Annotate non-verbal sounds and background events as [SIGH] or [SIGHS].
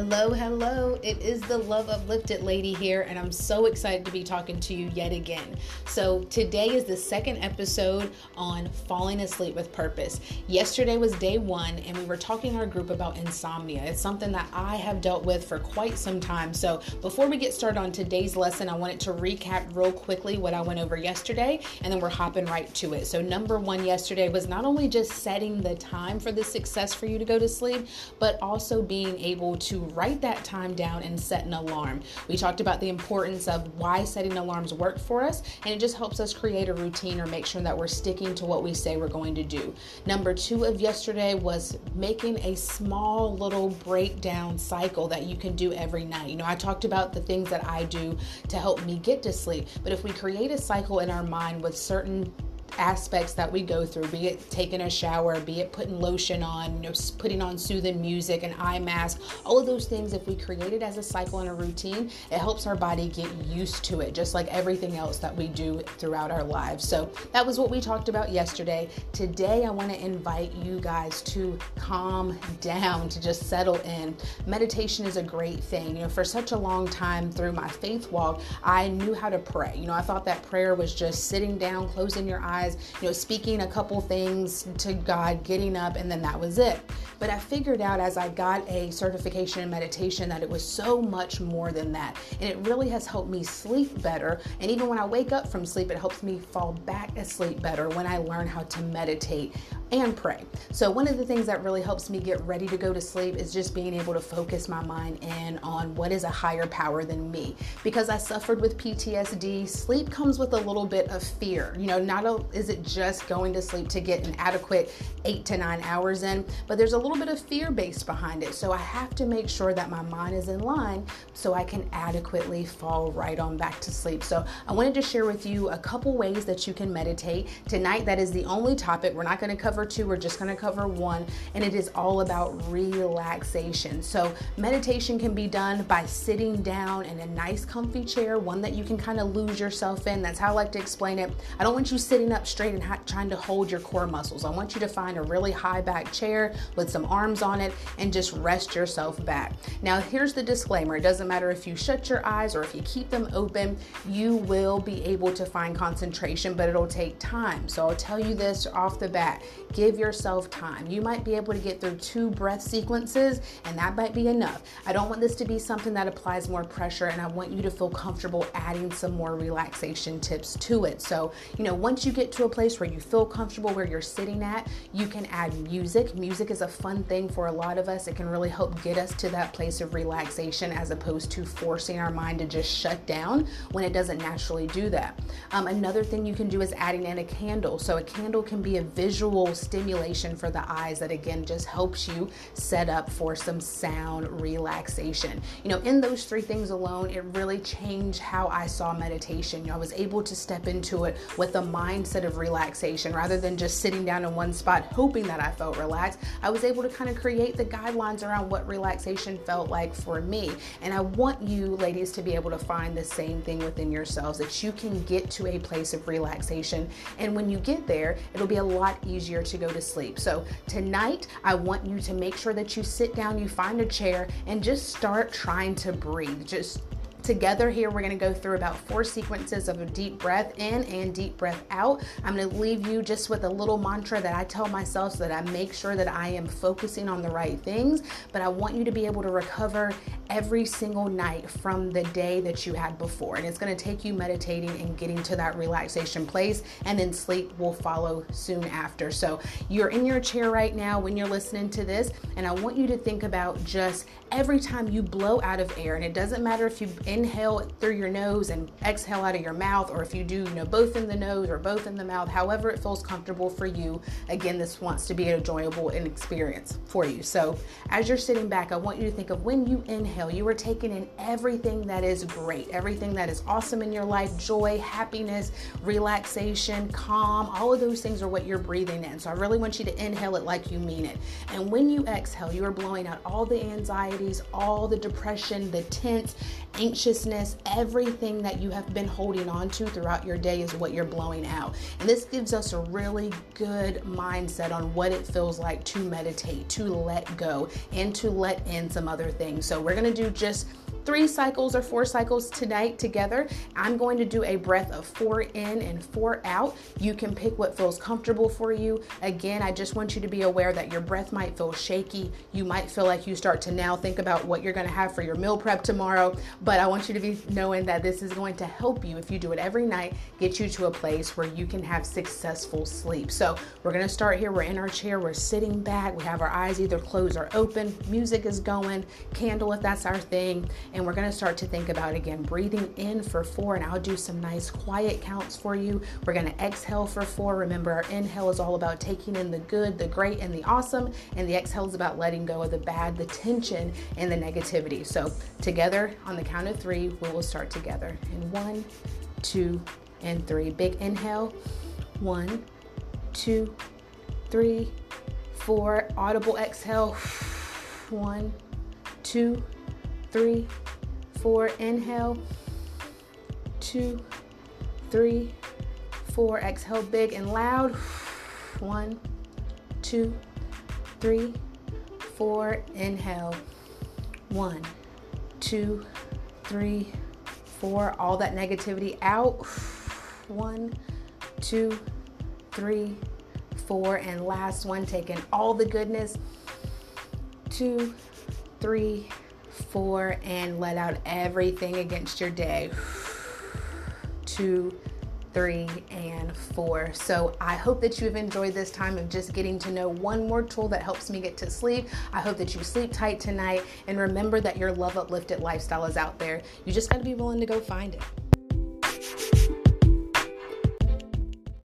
Hello, hello. It is the Love Uplifted lady here, and I'm so excited to be talking to you yet again. So, today is the second episode on falling asleep with purpose. Yesterday was day one, and we were talking our group about insomnia. It's something that I have dealt with for quite some time. So, before we get started on today's lesson, I wanted to recap real quickly what I went over yesterday, and then we're hopping right to it. So, number one yesterday was not only just setting the time for the success for you to go to sleep, but also being able to write that time down and set an alarm. We talked about the importance of why setting alarms work for us, and it just helps us create a routine or make sure that we're sticking to what we say we're going to do. Number two of yesterday was making a small little breakdown cycle that you can do every night. You know, I talked about the things that I do to help me get to sleep, but if we create a cycle in our mind with certain aspects that we go through, be it taking a shower, be it putting lotion on, you know, putting on soothing music, an eye mask, all of those things, if we create it as a cycle and a routine, it helps our body get used to it, just like everything else that we do throughout our lives. So that was what we talked about yesterday. Today, I want to invite you guys to calm [LAUGHS] down, to just settle in. Meditation is a great thing. You know, for such a long time through my faith walk, I knew how to pray. You know, I thought that prayer was just sitting down, closing your eyes you know, speaking a couple things to God, getting up, and then that was it. But I figured out as I got a certification in meditation that it was so much more than that. And it really has helped me sleep better. And even when I wake up from sleep, it helps me fall back asleep better when I learn how to meditate and pray. So, one of the things that really helps me get ready to go to sleep is just being able to focus my mind in on what is a higher power than me. Because I suffered with PTSD, sleep comes with a little bit of fear. You know, not a, is it just going to sleep to get an adequate eight to nine hours in, but there's a little bit of fear based behind it. So, I have to make sure that my mind is in line so I can adequately fall right on back to sleep. So, I wanted to share with you a couple ways that you can meditate. Tonight, that is the only topic. We're not going to cover cover two, we're just going to cover one, and it is all about relaxation. So, meditation can be done by sitting down in a nice, comfy chair, one that you can kind of lose yourself in. That's how I like to explain it. I don't want you sitting up straight and trying to hold your core muscles. I want you to find a really high back chair with some arms on it and just rest yourself back. Now, here's the disclaimer it doesn't matter if you shut your eyes or if you keep them open, you will be able to find concentration, but it'll take time. So, I'll tell you this off the bat Give yourself time. You might be able to get through two breath sequences, and that might be enough. I don't want this to be something that applies more pressure, and I want you to feel comfortable adding some more relaxation tips to it. So, you know, once you get to a place where you feel comfortable where you're sitting at, you can add music. Music is a fun thing for a lot of us. It can really help get us to that place of relaxation as opposed to forcing our mind to just shut down when it doesn't naturally do that. Um, another thing you can do is adding in a candle. So, a candle can be a visual stimulation for the eyes that again just helps you set up for some sound relaxation. You know, in those three things alone, it really changed how I saw meditation. You know, I was able to step into it with a mindset of relaxation rather than just sitting down in one spot hoping that I felt relaxed. I was able to kind of create the guidelines around what relaxation felt like for me. And I want you ladies to be able to find the same thing within yourselves that you can get to a place of relaxation. And when you get there, it'll be a lot easier to go to sleep. So tonight, I want you to make sure that you sit down, you find a chair, and just start trying to breathe. Just Together here, we're gonna go through about four sequences of a deep breath in and deep breath out. I'm gonna leave you just with a little mantra that I tell myself so that I make sure that I am focusing on the right things. But I want you to be able to recover every single night from the day that you had before. And it's gonna take you meditating and getting to that relaxation place, and then sleep will follow soon after. So you're in your chair right now when you're listening to this, and I want you to think about just every time you blow out of air, and it doesn't matter if you inhale through your nose and exhale out of your mouth, or if you do, you know, both in the nose or both in the mouth, however it feels comfortable for you. Again, this wants to be an enjoyable experience for you. So as you're sitting back, I want you to think of when you inhale, you are taking in everything that is great, everything that is awesome in your life, joy, happiness, relaxation, calm, all of those things are what you're breathing in. So I really want you to inhale it like you mean it. And when you exhale, you are blowing out all the anxieties, all the depression, the tense, anxious everything that you have been holding on to throughout your day is what you're blowing out. And this gives us a really good mindset on what it feels like to meditate, to let go, and to let in some other things. So we're gonna do just three cycles or four cycles tonight together. I'm going to do a breath of four in and four out. You can pick what feels comfortable for you. Again, I just want you to be aware that your breath might feel shaky. You might feel like you start to now think about what you're going to have for your meal prep tomorrow. But I want you to be knowing that this is going to help you if you do it every night, get you to a place where you can have successful sleep. So we're going to start here. We're in our chair, we're sitting back, we have our eyes either closed or open, music is going, candle if that's our thing and we're gonna start to think about again breathing in for four, and I'll do some nice quiet counts for you. We're gonna exhale for four. Remember, our inhale is all about taking in the good, the great, and the awesome, and the exhale is about letting go of the bad, the tension, and the negativity. So, together on the count of three, we will start together. In one, two, and three. Big inhale. One, two, three, four. Audible exhale. [SIGHS] One, two, three, four. Inhale, two, three, four. Exhale big and loud. One, two, three, four. Inhale, one, two, three, four. All that negativity out. One, two, three, four. And last one, taking all the goodness. Two, three, four, and let out everything against your day. Two, three, and four. So I hope that you've enjoyed this time of just getting to know one more tool that helps me get to sleep. I hope that you sleep tight tonight and remember that your love uplifted lifestyle is out there. You just got to be willing to go find it.